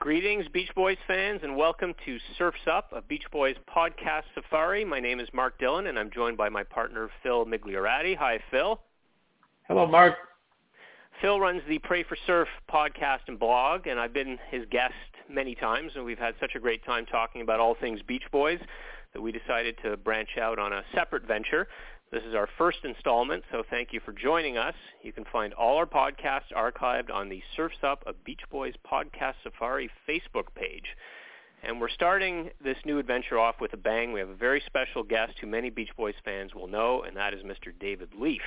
Greetings, Beach Boys fans, and welcome to Surfs Up, a Beach Boys podcast safari. My name is Mark Dillon, and I'm joined by my partner, Phil Migliorati. Hi, Phil. Hello, Mark. Phil runs the Pray for Surf podcast and blog, and I've been his guest many times, and we've had such a great time talking about all things Beach Boys that we decided to branch out on a separate venture. This is our first installment, so thank you for joining us. You can find all our podcasts archived on the Surfs Up a Beach Boys Podcast Safari Facebook page. And we're starting this new adventure off with a bang. We have a very special guest who many Beach Boys fans will know, and that is Mr. David Leaf.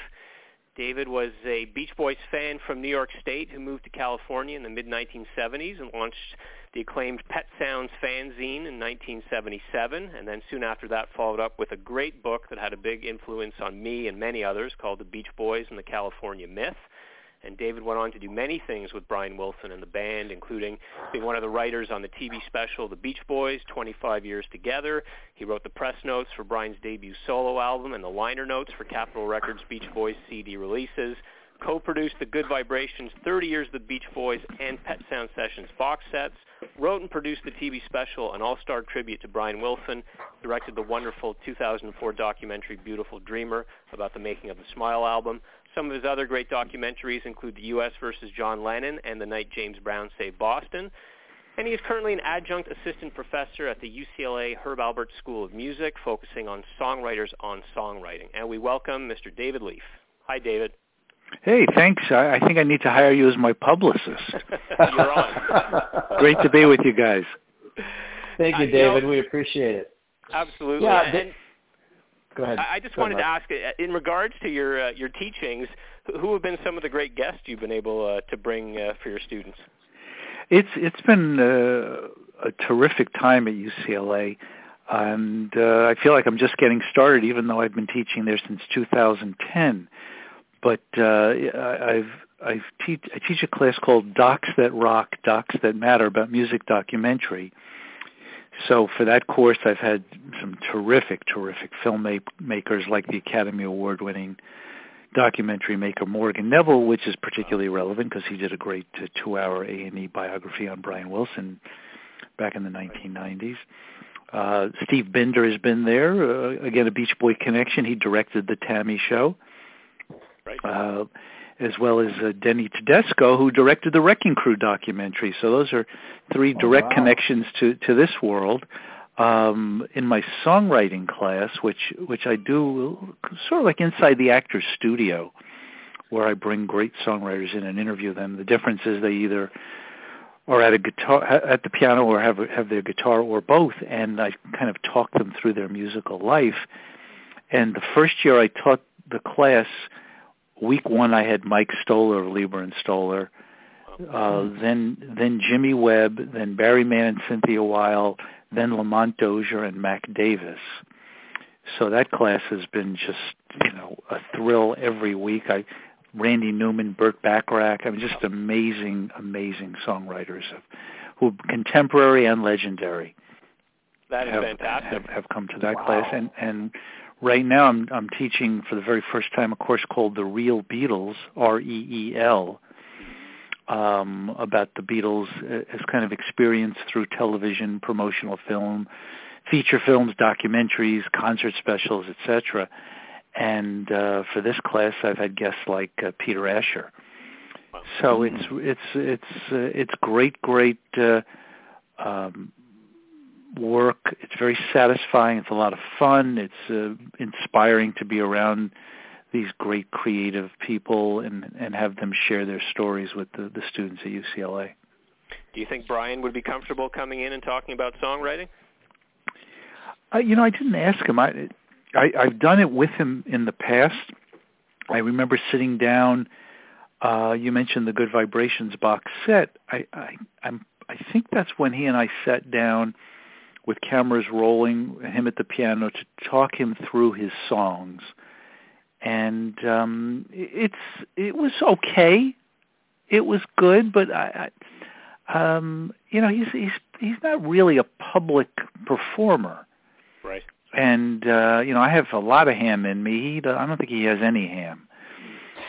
David was a Beach Boys fan from New York State who moved to California in the mid-1970s and launched the acclaimed Pet Sounds fanzine in 1977, and then soon after that followed up with a great book that had a big influence on me and many others called The Beach Boys and the California Myth. And David went on to do many things with Brian Wilson and the band, including being one of the writers on the TV special The Beach Boys, 25 Years Together. He wrote the press notes for Brian's debut solo album and the liner notes for Capitol Records Beach Boys CD releases co-produced the Good Vibrations 30 Years of the Beach Boys and Pet Sound Sessions box sets, wrote and produced the TV special An All-Star Tribute to Brian Wilson, directed the wonderful 2004 documentary Beautiful Dreamer about the making of the Smile album. Some of his other great documentaries include The U.S. versus John Lennon and The Night James Brown Saved Boston. And he is currently an adjunct assistant professor at the UCLA Herb Alpert School of Music, focusing on songwriters on songwriting. And we welcome Mr. David Leaf. Hi, David. Hey, thanks. I, I think I need to hire you as my publicist. You're on. Great to be with you guys. Thank you, Uh, you David. know- we appreciate it. Absolutely. Yeah, And th- Go ahead. I I just Go ahead, wanted to ask, uh, in regards to your uh, your teachings, who who have been some of the great guests you've been able uh, to bring uh, for your students? It's it's been uh, a terrific time at UCLA, and uh, I feel like I'm just getting started, even though I've been teaching there since 2010. But uh, I- I've I've teach I teach a class called Docs That Rock, Docs That Matter about music documentary. So for that course, I've had some terrific, terrific filmmakers like the Academy Award-winning documentary maker Morgan Neville, which is particularly relevant because he did a great uh, two-hour A&E biography on Brian Wilson back in the 1990s. Uh, Steve Binder has been there. Uh, again, a Beach Boy connection. He directed the T.A.M.I. Show, Right. uh, as well as uh, Denny Tedesco, who directed the Wrecking Crew documentary. So those are three direct wow. connections to to this world. Um, in my songwriting class, which which I do sort of like inside the actor's studio, where I bring great songwriters in and interview them. The difference is they either are at a guitar at the piano or have have their guitar or both, and I kind of talk them through their musical life. And the first year I taught the class, week one I had Mike Stoller of Leiber and Stoller, uh, then then Jimmy Webb, then Barry Mann and Cynthia Weil, then Lamont Dozier and Mac Davis. So that class has been just you know a thrill every week. I Randy Newman, Burt Bacharach. I mean, just amazing, amazing songwriters of, who contemporary and legendary That is have, fantastic. have have come to that Wow. class. And and right now I'm I'm teaching for the very first time a course called The Reel Beatles, R E E L, um, about the Beatles as kind of experience through television, promotional film, feature films, documentaries, concert specials, etc. And uh, for this class, I've had guests like uh, Peter Asher. So it's it's it's uh, it's great, great uh, um, work. It's very satisfying. It's a lot of fun. It's uh, inspiring to be around these great creative people and and have them share their stories with the, the students at UCLA. Do you think Brian would be comfortable coming in and talking about songwriting? Uh, you know, I didn't ask him. I, I I've done it with him in the past. I remember sitting down. Uh, you mentioned the Good Vibrations box set. I, I I'm I think that's when he and I sat down with cameras rolling, him at the piano to talk him through his songs. And um it's it was okay. It was good, but I, I um you know, he's he's he's not really a public performer Right. and uh you know i have a lot of ham in me he i don't think he has any ham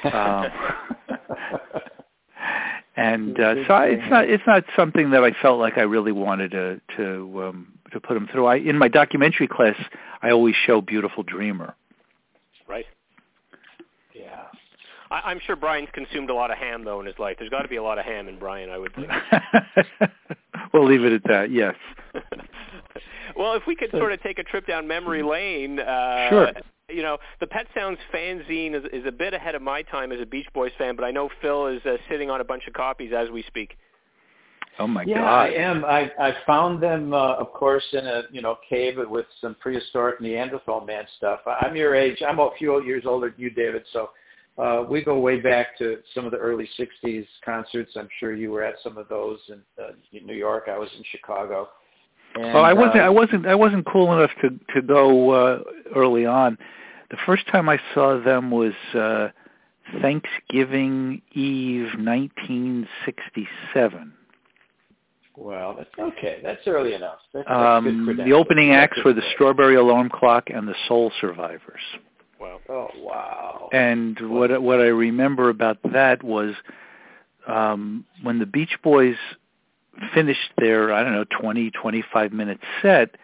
um, and uh, so I, it's not it's not something that I felt like I really wanted to to um, to put them through. I in my documentary class, I always show Beautiful Dreamer. Right. Yeah. I, I'm sure Brian's consumed a lot of ham though in his life. There's got to be a lot of ham in Brian, I would think. we'll leave it at that. Yes. well, if we could sort of take a trip down memory lane. Uh, sure you know, the Pet Sounds fanzine is, is a bit ahead of my time as a Beach Boys fan, but I know Phil is uh, sitting on a bunch of copies as we speak. Oh my yeah, God! I am. I I found them, uh, of course, in a you know cave with some prehistoric Neanderthal man stuff. I'm your age. I'm a few years older than you, David. So uh, we go way back to some of the early '60s concerts. I'm sure you were at some of those in, uh, New York. I was in Chicago. And, well, I wasn't. Uh, I wasn't. I wasn't cool enough to to go uh, early on. The first time I saw them was uh, Thanksgiving Eve, 1967. Well, that's okay. That's early enough. That's, that's um, good the opening acts were the Strawberry Alarm Clock and the Soul Survivors. Wow. Oh wow. And what what I remember about that was um, when the Beach Boys finished their I don't know 20 25 minute set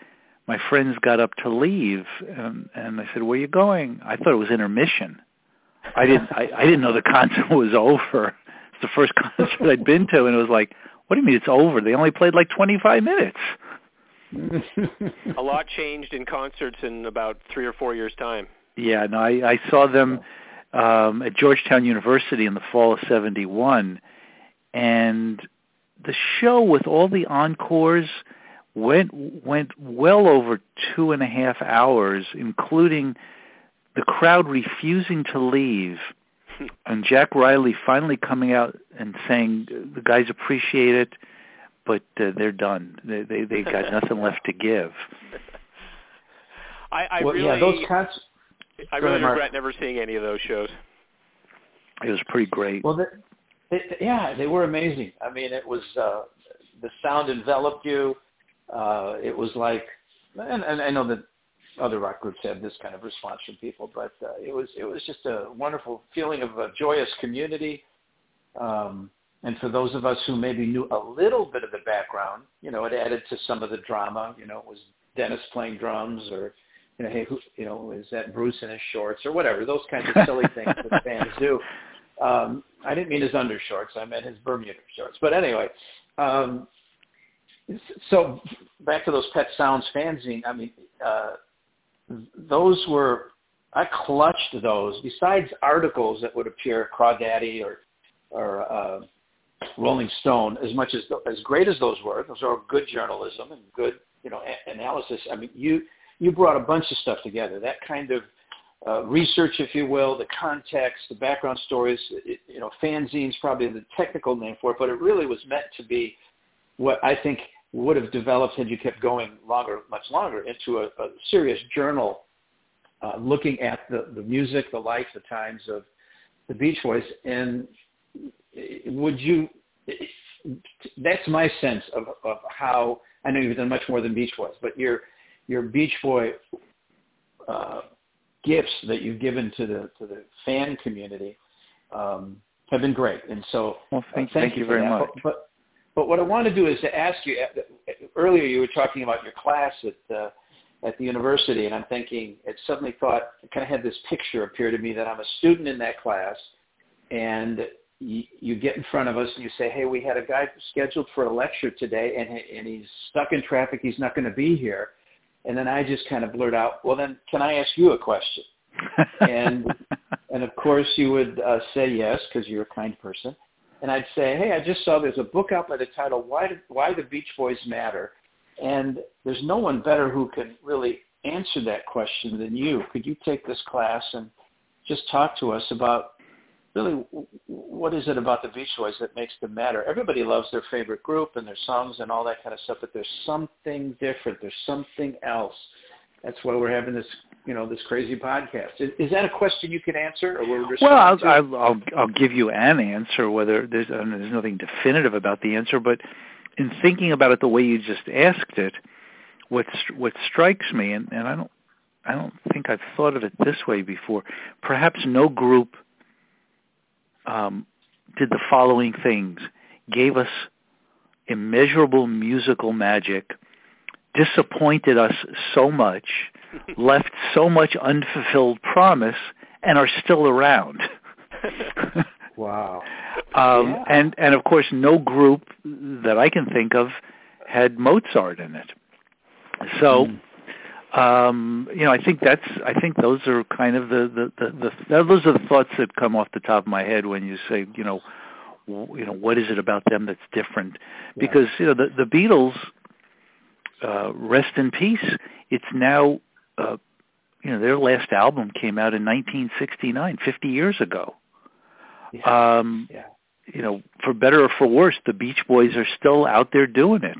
my friends got up to leave and, and I said, "Where are you going?" I thought it was intermission. I didn't I, I didn't know the concert was over. It's the first concert I'd been to and it was like, "What do you mean it's over? They only played like 25 minutes." a lot changed in concerts in about 3 or 4 years time. Yeah, no, I I saw them um at Georgetown University in the fall of 71 and the show with all the encores went went well over two and a half hours, including the crowd refusing to leave, and Jack Rieley finally coming out and saying the guys appreciate it, but uh, they're done. They they they got nothing left to give. I, I well, really, yeah, those concerts. I really regret never seeing any of those shows. It was pretty great. Well, they, they, yeah, they were amazing. I mean, it was uh, the sound enveloped you uh, it was like, and, and I know that other rock groups have this kind of response from people, but uh, it was it was just a wonderful feeling of a joyous community. Um, and for those of us who maybe knew a little bit of the background, you know, it added to some of the drama. You know, it was Dennis playing drums, or you know, hey, who, you know, is that Bruce in his shorts, or whatever. Those kinds of silly things that fans do. Um, I didn't mean his undershorts. I meant his Bermuda shorts. But anyway, um, so back to those Pet Sounds fanzine. I mean, uh, those were I clutched those. Besides articles that would appear Crawdaddy or or uh, Rolling Stone, as much as as great as those were, those are good journalism and good you know a- analysis. I mean, you you brought a bunch of stuff together. That kind of uh, research, if you will, the context, the background stories. It, you know, fanzines probably the technical name for it, but it really was meant to be what I think would have developed had you kept going longer, much longer, into a, a serious journal uh, looking at the, the music, the life, the times of the Beach Boys. And would you, that's my sense of, of how, I know you've done much more than Beach Boys, but your, your Beach Boy uh, gifts that you've given to the, to the fan community um, have been great. And so well, thank, uh, thank, thank you, you very that. much. But, but what I want to do is to ask you. Earlier, you were talking about your class at uh, at the university, and I'm thinking it suddenly thought I kind of had this picture appear to me that I'm a student in that class, and you, you get in front of us and you say, "Hey, we had a guy scheduled for a lecture today, and and he's stuck in traffic. He's not going to be here." And then I just kind of blurt out, "Well, then, can I ask you a question?" and and of course you would uh, say yes because you're a kind person and I'd say, hey, I just saw there's a book out by the title Why Why the Beach Boys Matter, and there's no one better who can really answer that question than you. Could you take this class and just talk to us about really what is it about the Beach Boys that makes them matter? Everybody loves their favorite group and their songs and all that kind of stuff, but there's something different. There's something else. That's why we're having this you know this crazy podcast. Is, is that a question you can answer, or we're well, I'll, I'll I'll I'll give you an answer. Whether there's I mean, there's nothing definitive about the answer, but in thinking about it the way you just asked it, what what strikes me, and, and I don't I don't think I've thought of it this way before. Perhaps no group um, did the following things. gave us immeasurable musical magic, disappointed us so much, left so much unfulfilled promise, and are still around. wow. Um, yeah. And and of course, no group that I can think of had Mozart in it. So. Mm. Um, you know, I think that's. I think those are kind of the the, the the those are the thoughts that come off the top of my head when you say, you know, you know, what is it about them that's different? Yeah. Because you know, the the Beatles, uh, rest in peace. It's now, uh, you know, their last album came out in 1969, 50 years ago. Yeah. Um, yeah. You know, for better or for worse, the Beach Boys are still out there doing it.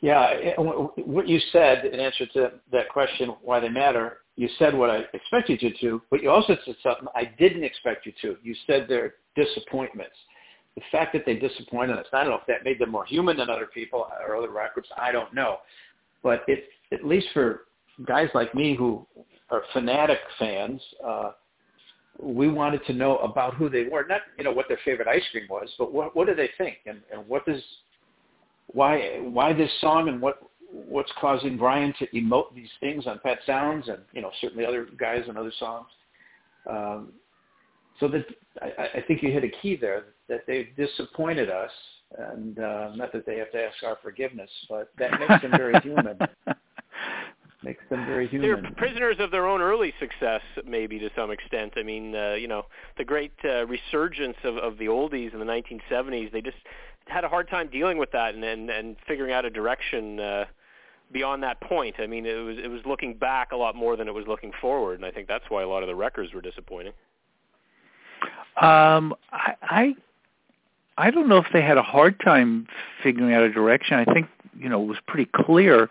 Yeah, what you said in answer to that question, why they matter, you said what I expected you to, but you also said something I didn't expect you to. You said they're disappointments. The fact that they disappointed us, I don't know if that made them more human than other people or other rock groups, I don't know. But it, at least for guys like me who are fanatic fans, uh, we wanted to know about who they were, not you know what their favorite ice cream was, but what what do they think, and, and what does why why this song and what what's causing Brian to emote these things on Pet Sounds and you know certainly other guys on other songs. Um, so that I, I think you hit a key there that they've disappointed us, and uh, not that they have to ask our forgiveness, but that makes them very human. Makes them very human. They're prisoners of their own early success, maybe to some extent. I mean, uh, you know, the great uh, resurgence of, of the oldies in the 1970s. They just had a hard time dealing with that and and, and figuring out a direction uh, beyond that point. I mean, it was it was looking back a lot more than it was looking forward, and I think that's why a lot of the records were disappointing. Um, I, I I don't know if they had a hard time figuring out a direction. I think you know it was pretty clear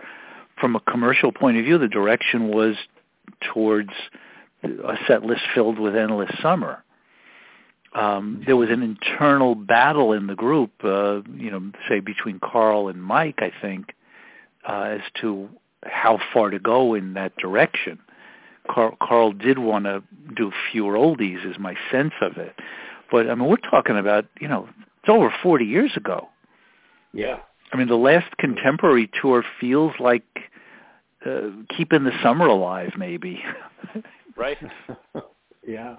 from a commercial point of view. The direction was towards a set list filled with endless summer um, there was an internal battle in the group, uh, you know, say between Carl and Mike, I think, uh, as to how far to go in that direction. Carl, Carl did want to do fewer oldies, is my sense of it. But I mean, we're talking about, you know, it's over 40 years ago. Yeah. I mean, the last contemporary tour feels like uh, keeping the summer alive, maybe. right. yeah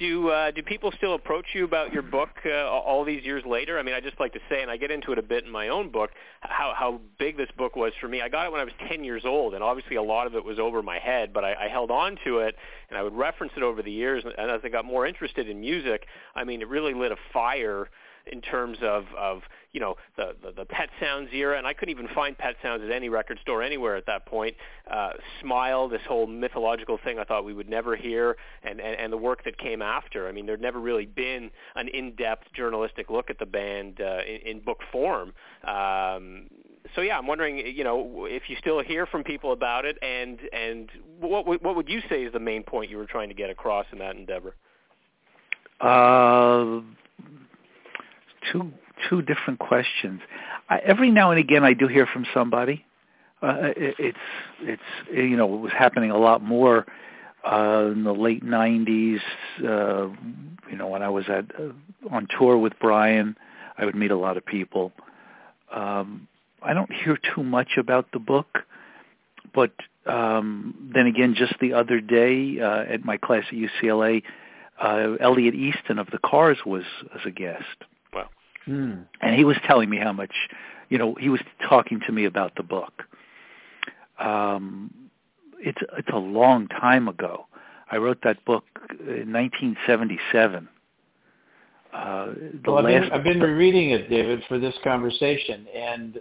do uh, do people still approach you about your book uh, all these years later? I mean, I just like to say, and I get into it a bit in my own book, how how big this book was for me. I got it when I was 10 years old, and obviously a lot of it was over my head, but I, I held on to it, and I would reference it over the years. And as I got more interested in music, I mean, it really lit a fire in terms of of you know the, the the Pet Sounds era, and I couldn't even find Pet Sounds at any record store anywhere at that point. Uh, Smile, this whole mythological thing, I thought we would never hear, and, and and the work that came after. I mean, there'd never really been an in-depth journalistic look at the band uh, in, in book form. Um, so yeah, I'm wondering, you know, if you still hear from people about it, and and what what would you say is the main point you were trying to get across in that endeavor? Uh, two two different questions. I, every now and again, I do hear from somebody. Uh, it, it's it's you know it was happening a lot more uh, in the late '90s. Uh, you know when I was at uh, on tour with Brian, I would meet a lot of people. Um, I don't hear too much about the book, but um, then again, just the other day uh, at my class at UCLA, uh, Elliot Easton of the Cars was as a guest. Mm. And he was telling me how much, you know, he was talking to me about the book. Um, it's it's a long time ago. I wrote that book in 1977. Uh, the well, I've been, I've been rereading it, David, for this conversation, and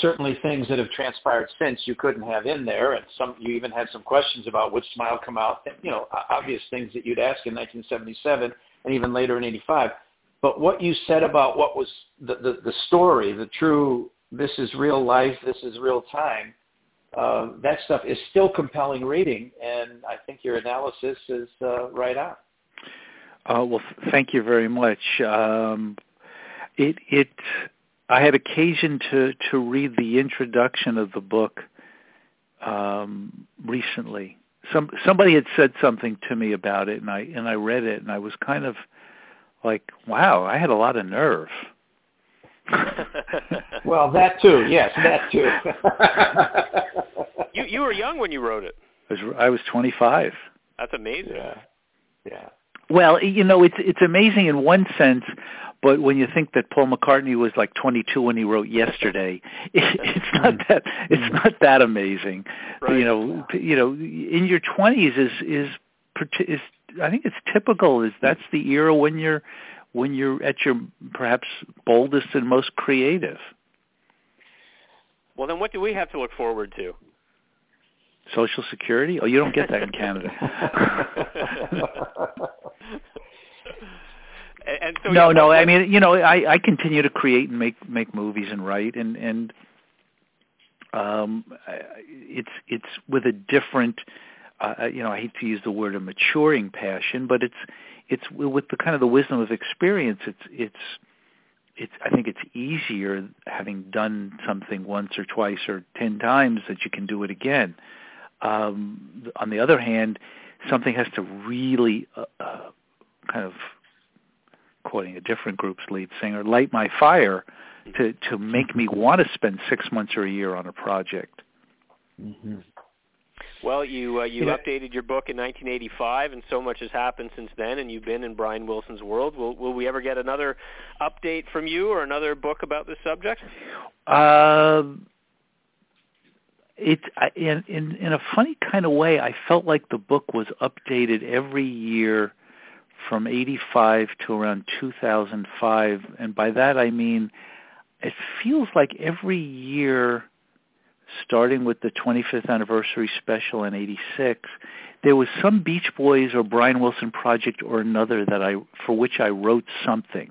certainly things that have transpired since you couldn't have in there, and some you even had some questions about which smile come out. You know, obvious things that you'd ask in 1977 and even later in '85. But what you said about what was the, the, the story, the true, this is real life, this is real time, uh, that stuff is still compelling reading, and I think your analysis is uh, right on. Uh, well, thank you very much. Um, it, it, I had occasion to, to read the introduction of the book um, recently, some somebody had said something to me about it, and I and I read it, and I was kind of like, wow, I had a lot of nerve. well, that too. Yes, that too. you you were young when you wrote it. I was I was 25. That's amazing. Yeah. Yeah. Well, you know, it's it's amazing in one sense, but when you think that Paul McCartney was like 22 when he wrote Yesterday, it, it's not that it's mm-hmm. not that amazing. Right. You know, you know, in your 20s is is is I think it's typical. Is that's the era when you're when you're at your perhaps boldest and most creative. Well, then what do we have to look forward to? Social Security? Oh, you don't get that in Canada. and so no, no. I mean, you know, I, I continue to create and make make movies and write, and and um, I- it's it's with a different, uh, you know, I hate to use the word a maturing passion, but it's it's with the kind of the wisdom of experience. It's it's it's I think it's easier having done something once or twice or ten times that you can do it again. Um, on the other hand, something has to really uh, uh, kind of quoting a different group's lead singer, light my fire to to make me want to spend six months or a year on a project. hmm Well, you uh, you Yeah. updated your book in 1985, and so much has happened since then. And you've been in Brian Wilson's world. Will Will we ever get another update from you or another book about this subject? Um, it I, in in in a funny kind of way, I felt like the book was updated every year from 85 to around 2005, and by that I mean it feels like every year starting with the 25th anniversary special in 86 there was some beach boys or brian wilson project or another that i for which i wrote something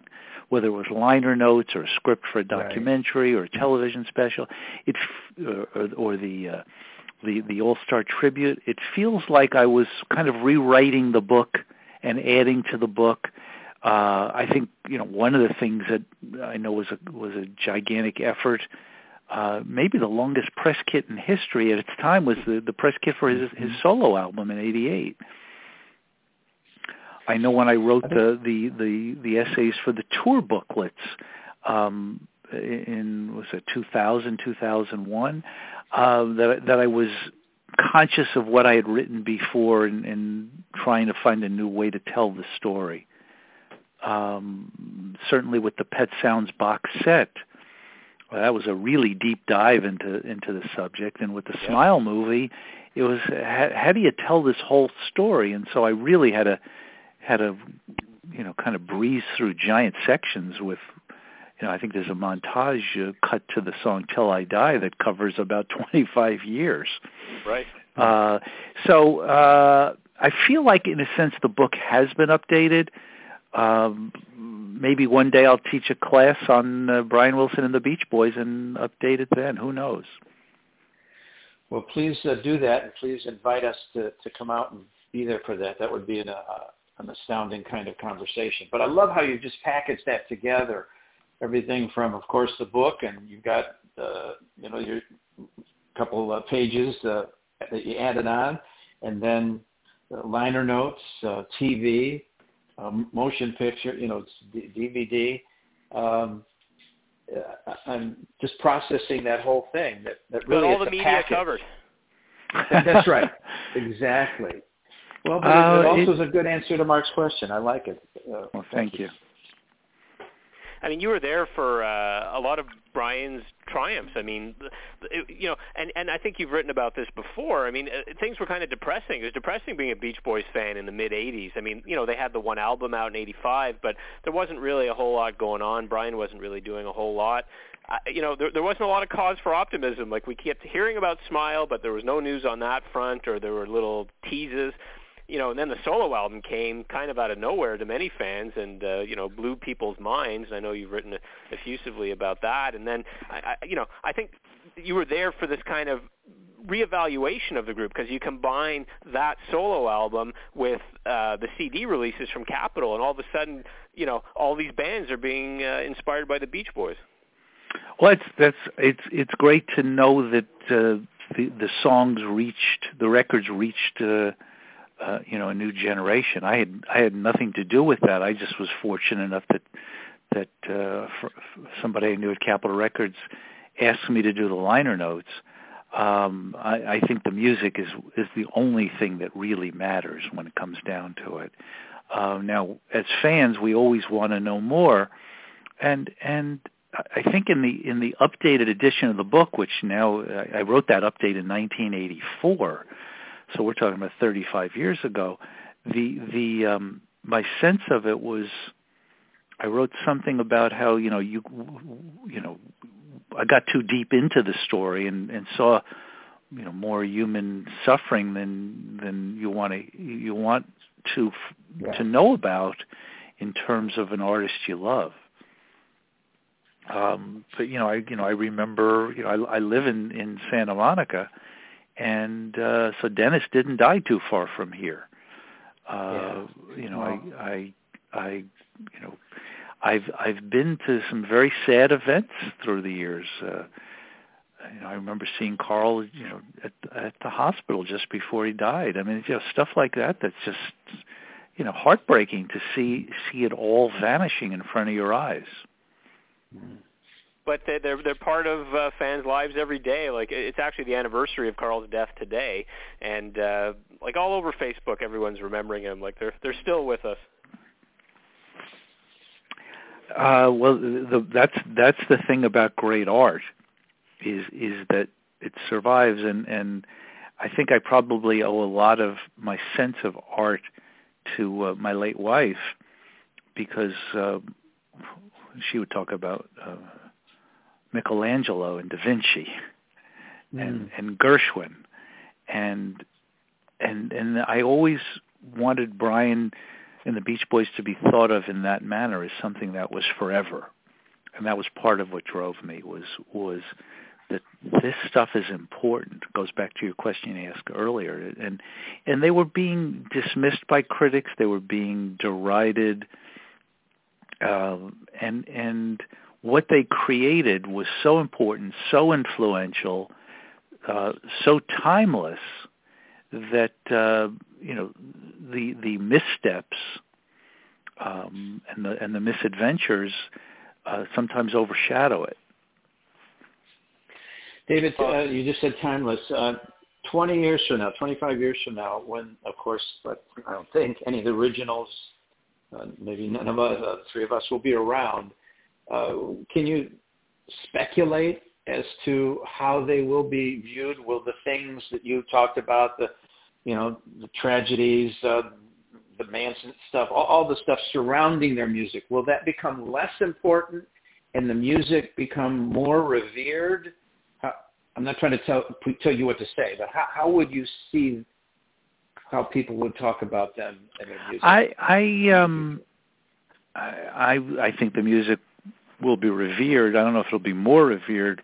whether it was liner notes or a script for a Right. documentary or a television special it f- or, or, or the uh, the the all star tribute it feels like i was kind of rewriting the book and adding to the book uh, I think you know one of the things that I know was a was a gigantic effort. Uh, maybe the longest press kit in history at its time was the the press kit for his his solo album in '88. I know when I wrote the the the, the essays for the tour booklets um, in was it 2000 2001 uh, that that I was conscious of what I had written before and, and trying to find a new way to tell the story um, certainly with the Pet Sounds box set. Well, that was a really deep dive into into the subject, and with the Yeah. Smile movie, it was how, how do you tell this whole story? And so I really had to had to you know kind of breeze through giant sections with you know I think there's a montage uh, cut to the song "Till I Die" that covers about 25 years. Right. Uh, so uh, I feel like, in a sense, the book has been updated. Um, maybe one day I'll teach a class on uh, Brian Wilson and the Beach Boys and update it then. Who knows? Well, please uh, do that, and please invite us to, to come out and be there for that. That would be an, uh, an astounding kind of conversation. But I love how you just package that together. Everything from, of course, the book, and you've got, uh, you know, your couple of pages uh, that you added on, and then uh, liner notes, uh, TV, um, motion picture, you know, d- DVD. Um, uh, I'm just processing that whole thing. That that really Got all is the a media package. covered. That's right. Exactly. Well, but Uh, it, it also it- is a good answer to Mark's question. I like it. Uh, well, thank you. I mean, you were there for uh, a lot of Brian's triumphs. I mean, th- you know, and and I think you've written about this before. I mean, uh, things were kind of depressing. It was depressing being a Beach Boys fan in the mid '80s. I mean, you know, they had the one album out in '85, but there wasn't really a whole lot going on. Brian wasn't really doing a whole lot. I, you know, there, there wasn't a lot of cause for optimism. Like we kept hearing about Smile, but there was no news on that front, or there were little teases you know, and then the solo album came kind of out of nowhere to many fans, and uh, you know, blew people's minds. I know you've written effusively about that, and then I, I, you know, I think you were there for this kind of reevaluation of the group because you combine that solo album with uh, the CD releases from Capitol, and all of a sudden, you know, all these bands are being uh, inspired by the Beach Boys. Well, it's that's it's it's great to know that uh, the the songs reached the records reached uh, uh, you know a new generation. I had I had nothing to do with that. I just was fortunate enough that that uh, for, for somebody I knew at Capitol Records asked me to do the liner notes. Um, I, I think the music is is the only thing that really matters when it comes down to it. Uh, now, as fans, we always want to know more, and and I think in the in the updated edition of the book, which now I wrote that update in 1984, so we're talking about 35 years ago. The the um, my sense of it was, I wrote something about how you know you you know I got too deep into the story and and saw you know more human suffering than than you want to you want to yeah. to know about in terms of an artist you love. Um, but you know, I you know I remember you know I, I live in in Santa Monica, and uh, so Dennis didn't die too far from here. Uh, yeah. You know, wow. I I I you know I've I've been to some very sad events through the years. Uh, you know, I remember seeing Carl, you know, at at the hospital just before he died. I mean, you know, stuff like that. That's just, you know, heartbreaking to see see it all vanishing in front of your eyes. But they're they're, part of uh, fans' lives every day. Like it's actually the anniversary of Carl's death today, and uh, like all over Facebook, everyone's remembering him. Like they're they're still with us. Uh, well, the, that's that's the thing about great art, is is that it survives, and and I think I probably owe a lot of my sense of art to uh, my late wife, because uh, she would talk about uh, Michelangelo and Da Vinci and mm. and Gershwin and and and I always wanted Brian and the Beach Boys to be thought of in that manner as something that was forever. And that was part of what drove me was was that this stuff is important. It goes back to your question you asked earlier. And and they were being dismissed by critics, they were being derided uh, and and what they created was so important, so influential, uh, so timeless that uh, you know the the missteps um, and the and the misadventures uh, sometimes overshadow it. David, uh, you just said timeless. Uh, 20 years from now, 25 years from now, when, of course, but I don't think any of the originals uh, maybe none of us, uh, three of us will be around. Uh, can you speculate as to how they will be viewed? Will the things that you talked about, the you know the tragedies, uh, the Manson stuff, all, all the stuff surrounding their music, will that become less important and the music become more revered? I'm not trying to tell tell you what to say, but how, how would you see how people would talk about them and their music. I I um I I think the music will be revered. I don't know if it'll be more revered.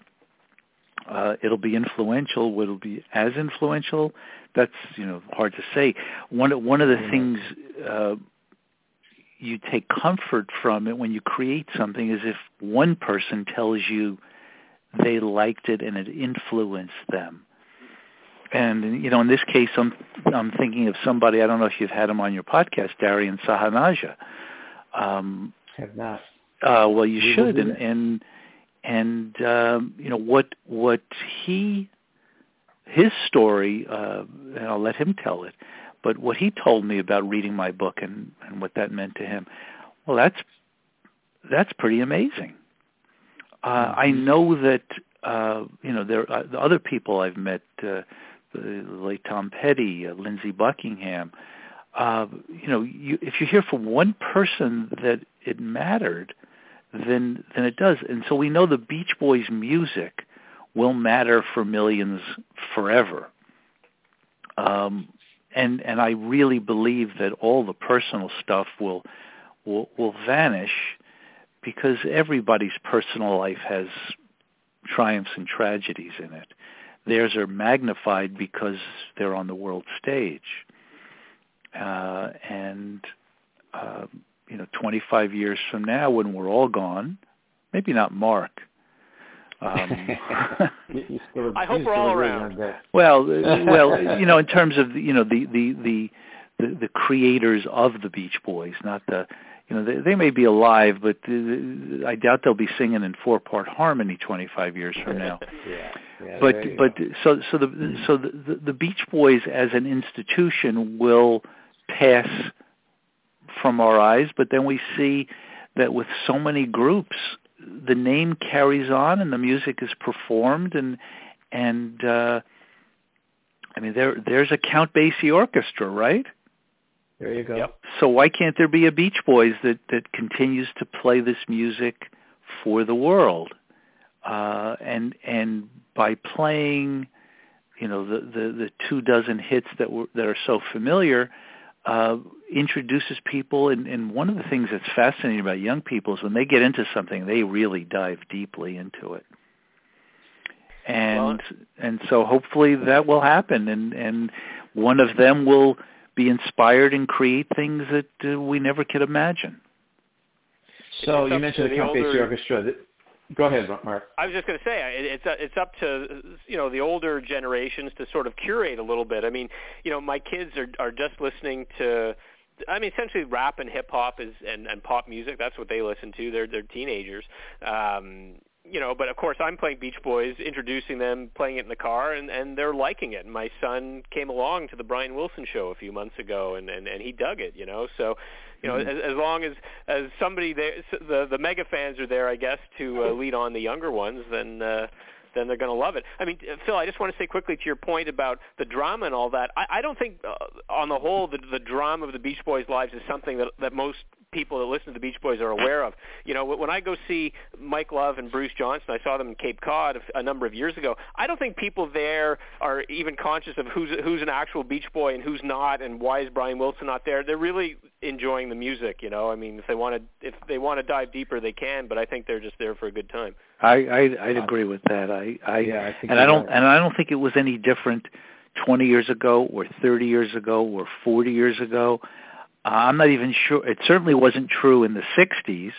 Uh, it'll be influential. Will it be as influential? That's you know hard to say. One one of the mm-hmm. things uh, you take comfort from it when you create something is if one person tells you they liked it and it influenced them and you know, in this case, I'm I'm thinking of somebody. I don't know if you've had him on your podcast, Darian Sahanaja. Um, Have not. Uh, well, you we should, and and and um, you know what what he his story, uh, and I'll let him tell it. But what he told me about reading my book and and what that meant to him, well, that's that's pretty amazing. Uh, I mm-hmm. know that uh, you know there are other people I've met. Uh, the late Tom Petty, uh, Lindsey Buckingham. Uh, you know, you, if you hear from one person that it mattered, then then it does. And so we know the Beach Boys' music will matter for millions forever. Um, and and I really believe that all the personal stuff will will will vanish because everybody's personal life has triumphs and tragedies in it. Theirs are magnified because they're on the world stage. Uh, and, uh, you know, 25 years from now when we're all gone, maybe not Mark, Um, I hope we're all around. Well, well, you know, in terms of you know the the the the, the creators of the Beach Boys, not the you know they, they may be alive, but the, I doubt they'll be singing in four part harmony 25 years from now. yeah, yeah, but but go. so so the so the, the Beach Boys as an institution will pass from our eyes, but then we see that with so many groups, the name carries on and the music is performed and and uh I mean there there's a Count Basie orchestra, right? There you go. Yep. So why can't there be a Beach Boys that that continues to play this music for the world? Uh and and by playing you know the the the two dozen hits that were that are so familiar uh, introduces people, and, and one of the things that's fascinating about young people is when they get into something, they really dive deeply into it. And well, and so hopefully that will happen, and and one of them will be inspired and create things that uh, we never could imagine. So you mentioned the Count Basie Orchestra. Go ahead, Mark. I was just going to say it's it's up to you know the older generations to sort of curate a little bit. I mean, you know, my kids are are just listening to. I mean, essentially, rap and hip hop is and and pop music. That's what they listen to. They're they're teenagers. Um, you know, but of course I'm playing Beach Boys, introducing them, playing it in the car, and and they're liking it. And my son came along to the Brian Wilson show a few months ago, and and and he dug it. You know, so you know, mm-hmm. as, as long as as somebody there, the the mega fans are there, I guess, to uh, lead on the younger ones, then. uh then they're going to love it. I mean, Phil, I just want to say quickly to your point about the drama and all that. I, I don't think, uh, on the whole, the, the drama of the Beach Boys' lives is something that that most people that listen to the Beach Boys are aware of. You know, when I go see Mike Love and Bruce Johnston, I saw them in Cape Cod a, a number of years ago. I don't think people there are even conscious of who's who's an actual Beach Boy and who's not, and why is Brian Wilson not there. They're really enjoying the music. You know, I mean, if they want to if they want to dive deeper, they can. But I think they're just there for a good time. I, I I'd agree with that. I I, yeah, I and I don't right. and I don't think it was any different 20 years ago or 30 years ago or 40 years ago. Uh, I'm not even sure. It certainly wasn't true in the 60s.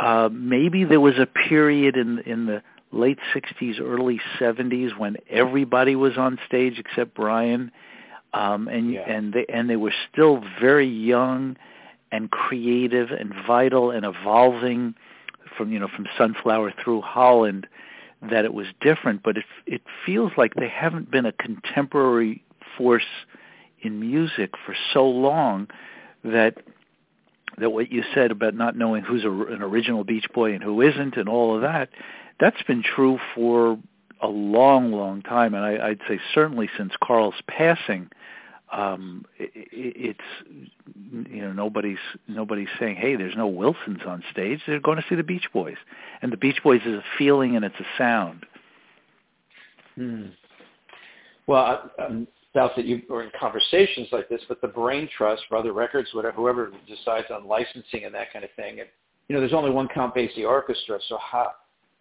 Uh, maybe there was a period in in the late 60s, early 70s when everybody was on stage except Brian, um, and yeah. and they and they were still very young and creative and vital and evolving from you know from Sunflower through Holland. That it was different, but it it feels like they haven't been a contemporary force in music for so long that that what you said about not knowing who's a, an original Beach Boy and who isn't, and all of that, that's been true for a long, long time, and I, I'd say certainly since Carl's passing. Um, it, it's you know nobody's nobody's saying hey there's no Wilsons on stage they're going to see the Beach Boys and the Beach Boys is a feeling and it's a sound. Hmm. Well, um, doubt that you are in conversations like this, but the brain trust, Brother Records, whatever, whoever decides on licensing and that kind of thing, and you know, there's only one Count Basie orchestra, so how?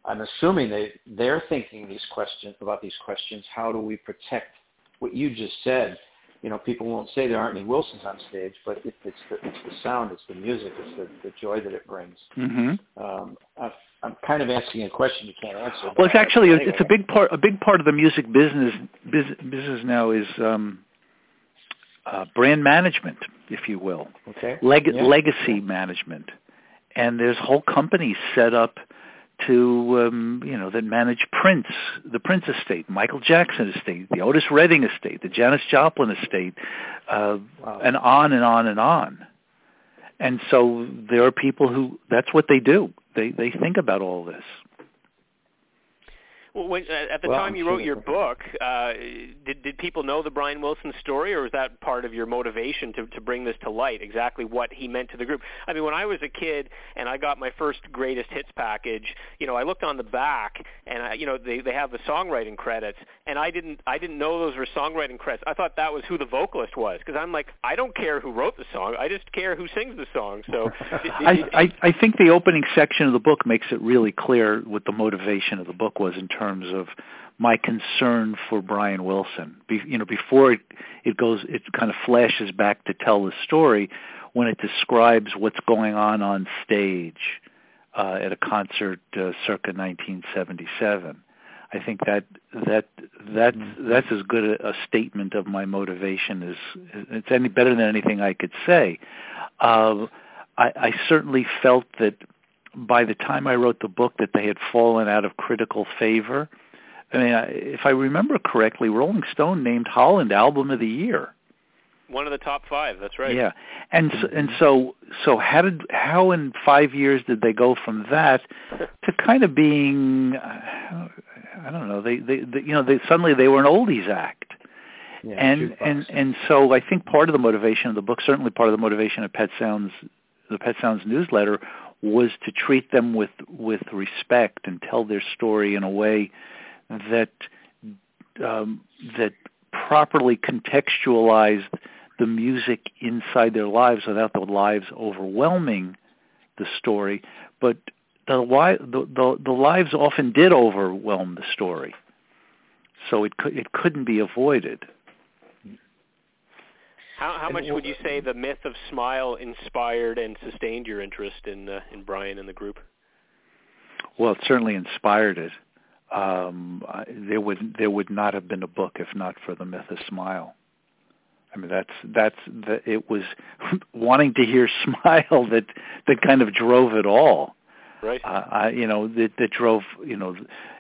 I'm assuming they they're thinking these questions about these questions. How do we protect what you just said? You know, people won't say there aren't any Wilsons on stage, but it, it's the it's the sound, it's the music, it's the, the joy that it brings. Mm-hmm. Um, I, I'm kind of asking a question you can't answer. Well, it's actually anyway. it's a big part. A big part of the music business business now is um, uh, brand management, if you will. Okay. Leg- yeah. Legacy management, and there's whole companies set up to um, you know that manage Prince, the Prince estate, Michael Jackson estate, the Otis Redding estate, the Janis Joplin estate, uh, wow. and on and on and on. And so there are people who that's what they do. They they think about all this. Well, when, uh, at the well, time you wrote your book, uh, did did people know the Brian Wilson story, or was that part of your motivation to to bring this to light? Exactly what he meant to the group. I mean, when I was a kid and I got my first greatest hits package, you know, I looked on the back and I, you know they they have the songwriting credits, and I didn't I didn't know those were songwriting credits. I thought that was who the vocalist was because I'm like I don't care who wrote the song, I just care who sings the song. So did, did, I, I I think the opening section of the book makes it really clear what the motivation of the book was in terms terms of my concern for Brian Wilson. Be, you know, before it, it goes, it kind of flashes back to tell the story when it describes what's going on on stage. uh, at a concert uh, circa 1977. I think that that that's mm-hmm. that's as good a, a statement of my motivation as it's any better than anything I could say. Uh, I, I certainly felt that by the time I wrote the book that they had fallen out of critical favor. I mean, if I remember correctly, Rolling Stone named Holland Album of the Year. One of the top five. That's right. Yeah, and so, and so so how did how in five years did they go from that to kind of being I don't know they they, they you know they suddenly they were an oldies act. Yeah, and and and so I think part of the motivation of the book, certainly part of the motivation of Pet Sounds, the Pet Sounds newsletter, was to treat them with with respect and tell their story in a way that um, that properly contextualized the music inside their lives without the lives overwhelming the story, but the, the, the, the lives often did overwhelm the story, so it could, it couldn't be avoided. How, how much would you say the myth of Smile inspired and sustained your interest in uh, in Brian and the group? Well, it certainly inspired it. Um, I, there would there would not have been a book if not for the myth of Smile. I mean, that's that's the, it was wanting to hear Smile that that kind of drove it all. Right. Uh, I, you know, that that drove you know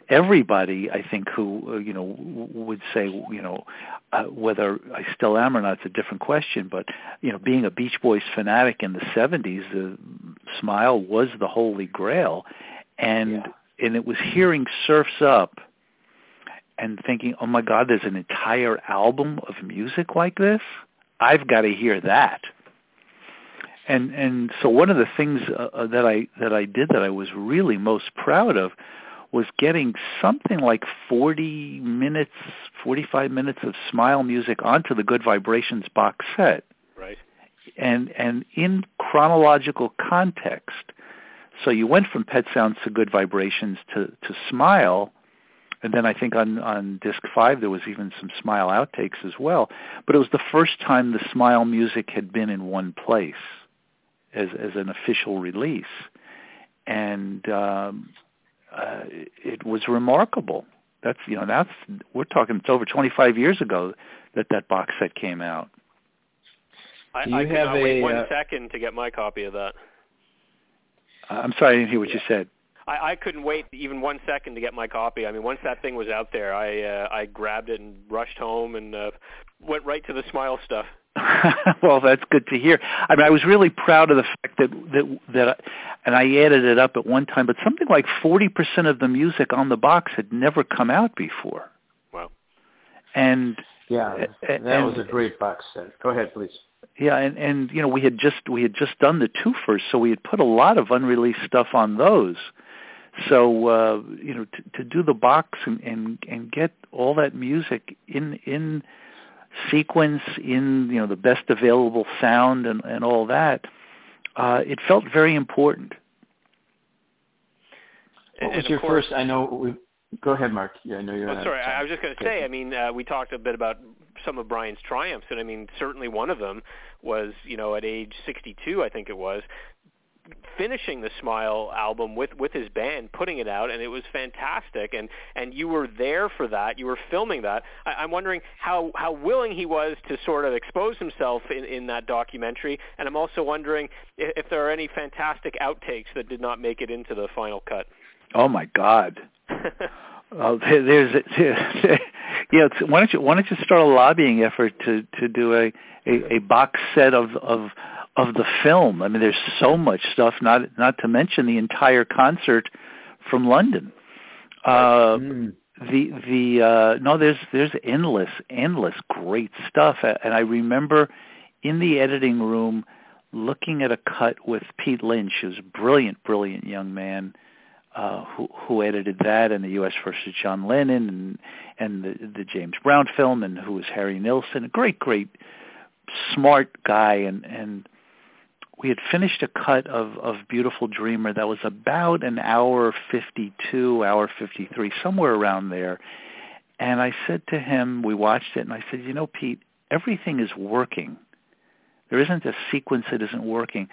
everybody. I think who uh, you know would say you know uh, whether I still am or not. It's a different question. But you know, being a Beach Boys fanatic in the '70s, the Smile was the holy grail, and yeah. and it was hearing Surfs Up and thinking, oh my God, there's an entire album of music like this. I've got to hear that. And and so one of the things uh, uh, that I that I did that I was really most proud of was getting something like 40 minutes, 45 minutes of Smile music onto the Good Vibrations box set. Right. And and in chronological context. So you went from Pet Sounds to Good Vibrations to to Smile and then I think on on disc five there was even some Smile outtakes as well. But it was the first time the Smile music had been in one place as as an official release, and um, uh, it was remarkable. That's you know that's we're talking it's over 25 years ago that that box set came out. I, you I have not wait a, one uh, second to get my copy of that. I'm sorry, I didn't hear what you said. I, I couldn't wait even one second to get my copy. I mean, once that thing was out there, I uh, I grabbed it and rushed home and uh, went right to the Smile stuff. well, that's good to hear. I mean, I was really proud of the fact that that that, and I added it up at one time. But something like forty percent of the music on the box had never come out before. Wow. And yeah, that and, was a great box set. Go ahead, please. Yeah, and and you know we had just we had just done the two first, so we had put a lot of unreleased stuff on those. So uh, you know, to, to do the box and, and and get all that music in in sequence, in you know the best available sound and and all that, uh, it felt very important. What And- was your course, first? I know. We, go ahead, Mark. Yeah, I know you're. Oh, sorry, I. I was just going to say. I mean, uh, we talked a bit about some of Brian's triumphs, and I mean, certainly one of them was, you know, at age 62, I think it was, finishing the Smile album with with his band, putting it out, and it was fantastic. And and you were there for that. You were filming that. I, I'm wondering how how willing he was to sort of expose himself in in that documentary. And I'm also wondering if, if there are any fantastic outtakes that did not make it into the final cut. Oh my God. Uh, there- there's, yeah. Why don't you why don't you start a lobbying effort to to do a a, a box set of of of the film? I mean, there's so much stuff. Not not to mention the entire concert from London. Uh, Mm. the the uh no there's there's endless endless great stuff and i remember in the editing room looking at a cut with pete lynch who's a brilliant brilliant young man uh who who edited that and the us versus john lennon and and the the james brown film and who was harry nilsson a great great smart guy and and we had finished a cut of of Beautiful Dreamer that was about an hour 52, hour 53, somewhere around there. And I said to him, we watched it, and I said, you know, Pete, everything is working. There isn't a sequence that isn't working,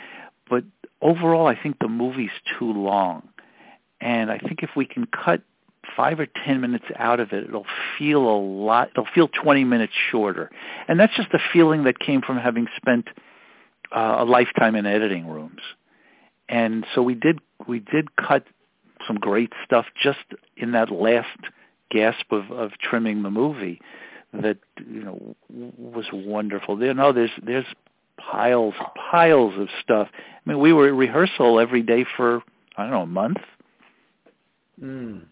but overall, I think the movie's too long, and I think if we can cut five or ten minutes out of it, it'll feel a lot. It'll feel twenty minutes shorter, and that's just a feeling that came from having spent uh, a lifetime in editing rooms. And so we did we did cut some great stuff just in that last gasp of, of trimming the movie that you know was wonderful. You know, there's there's piles piles of stuff. I mean, we were at rehearsal every day for I don't know a month. Mm.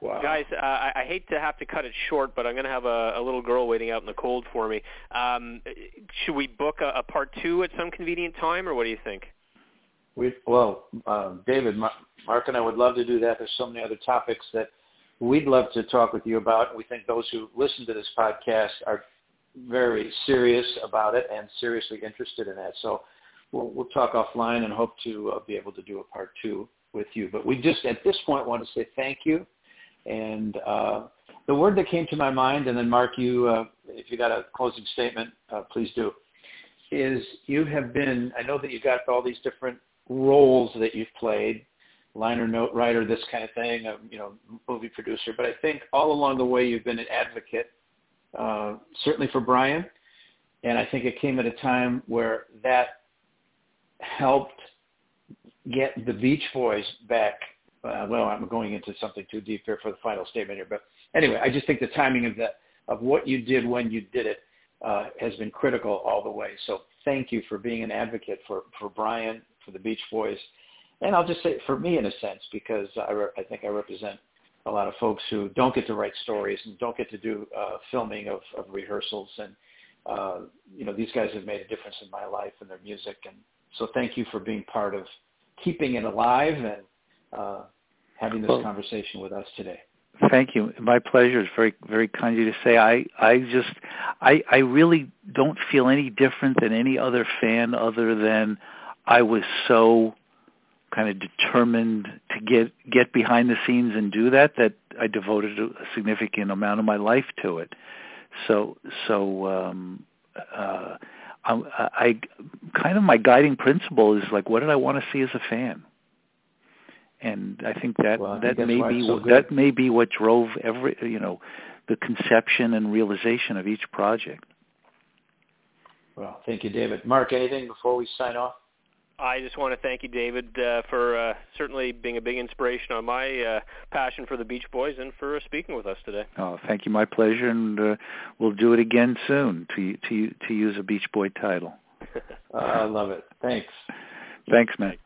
Wow. Guys, uh, I, I hate to have to cut it short, but I'm going to have a, a little girl waiting out in the cold for me. Um, should we book a, a part two at some convenient time, or what do you think? We well, uh, David, Mark, and I would love to do that. There's so many other topics that we'd love to talk with you about. We think those who listen to this podcast are very serious about it and seriously interested in that. So we'll, we'll talk offline and hope to uh, be able to do a part two with you. But we just at this point want to say thank you and uh, the word that came to my mind, and then Mark, you, uh, if you got a closing statement, uh, please do, is you have been, I know that you've got all these different roles that you've played, liner note writer, this kind of thing, um, you know, movie producer, but I think all along the way you've been an advocate, uh, certainly for Brian, and I think it came at a time where that helped get the Beach Boys back uh, well, I'm going into something too deep here for the final statement here, but anyway, I just think the timing of that of what you did when you did it uh, has been critical all the way. So thank you for being an advocate for for Brian, for the Beach Boys, and I'll just say for me in a sense because I, re- I think I represent a lot of folks who don't get to write stories and don't get to do uh, filming of, of rehearsals and uh, you know these guys have made a difference in my life and their music and so thank you for being part of keeping it alive and uh, having this well, conversation with us today. Thank you. My pleasure. It's very very kind of you to say. I I just I I really don't feel any different than any other fan other than I was so kind of determined to get get behind the scenes and do that that I devoted a significant amount of my life to it. So so um uh I, I kind of my guiding principle is like what did I want to see as a fan? And I think that well, that may be so that may be what drove every you know the conception and realization of each project. Well, thank you, David. Mark, anything before we sign off? I just want to thank you, David, uh, for uh, certainly being a big inspiration on my uh, passion for the Beach Boys and for uh, speaking with us today. Oh, thank you. My pleasure, and uh, we'll do it again soon to to to use a Beach Boy title. I love it. Thanks. Thanks, man.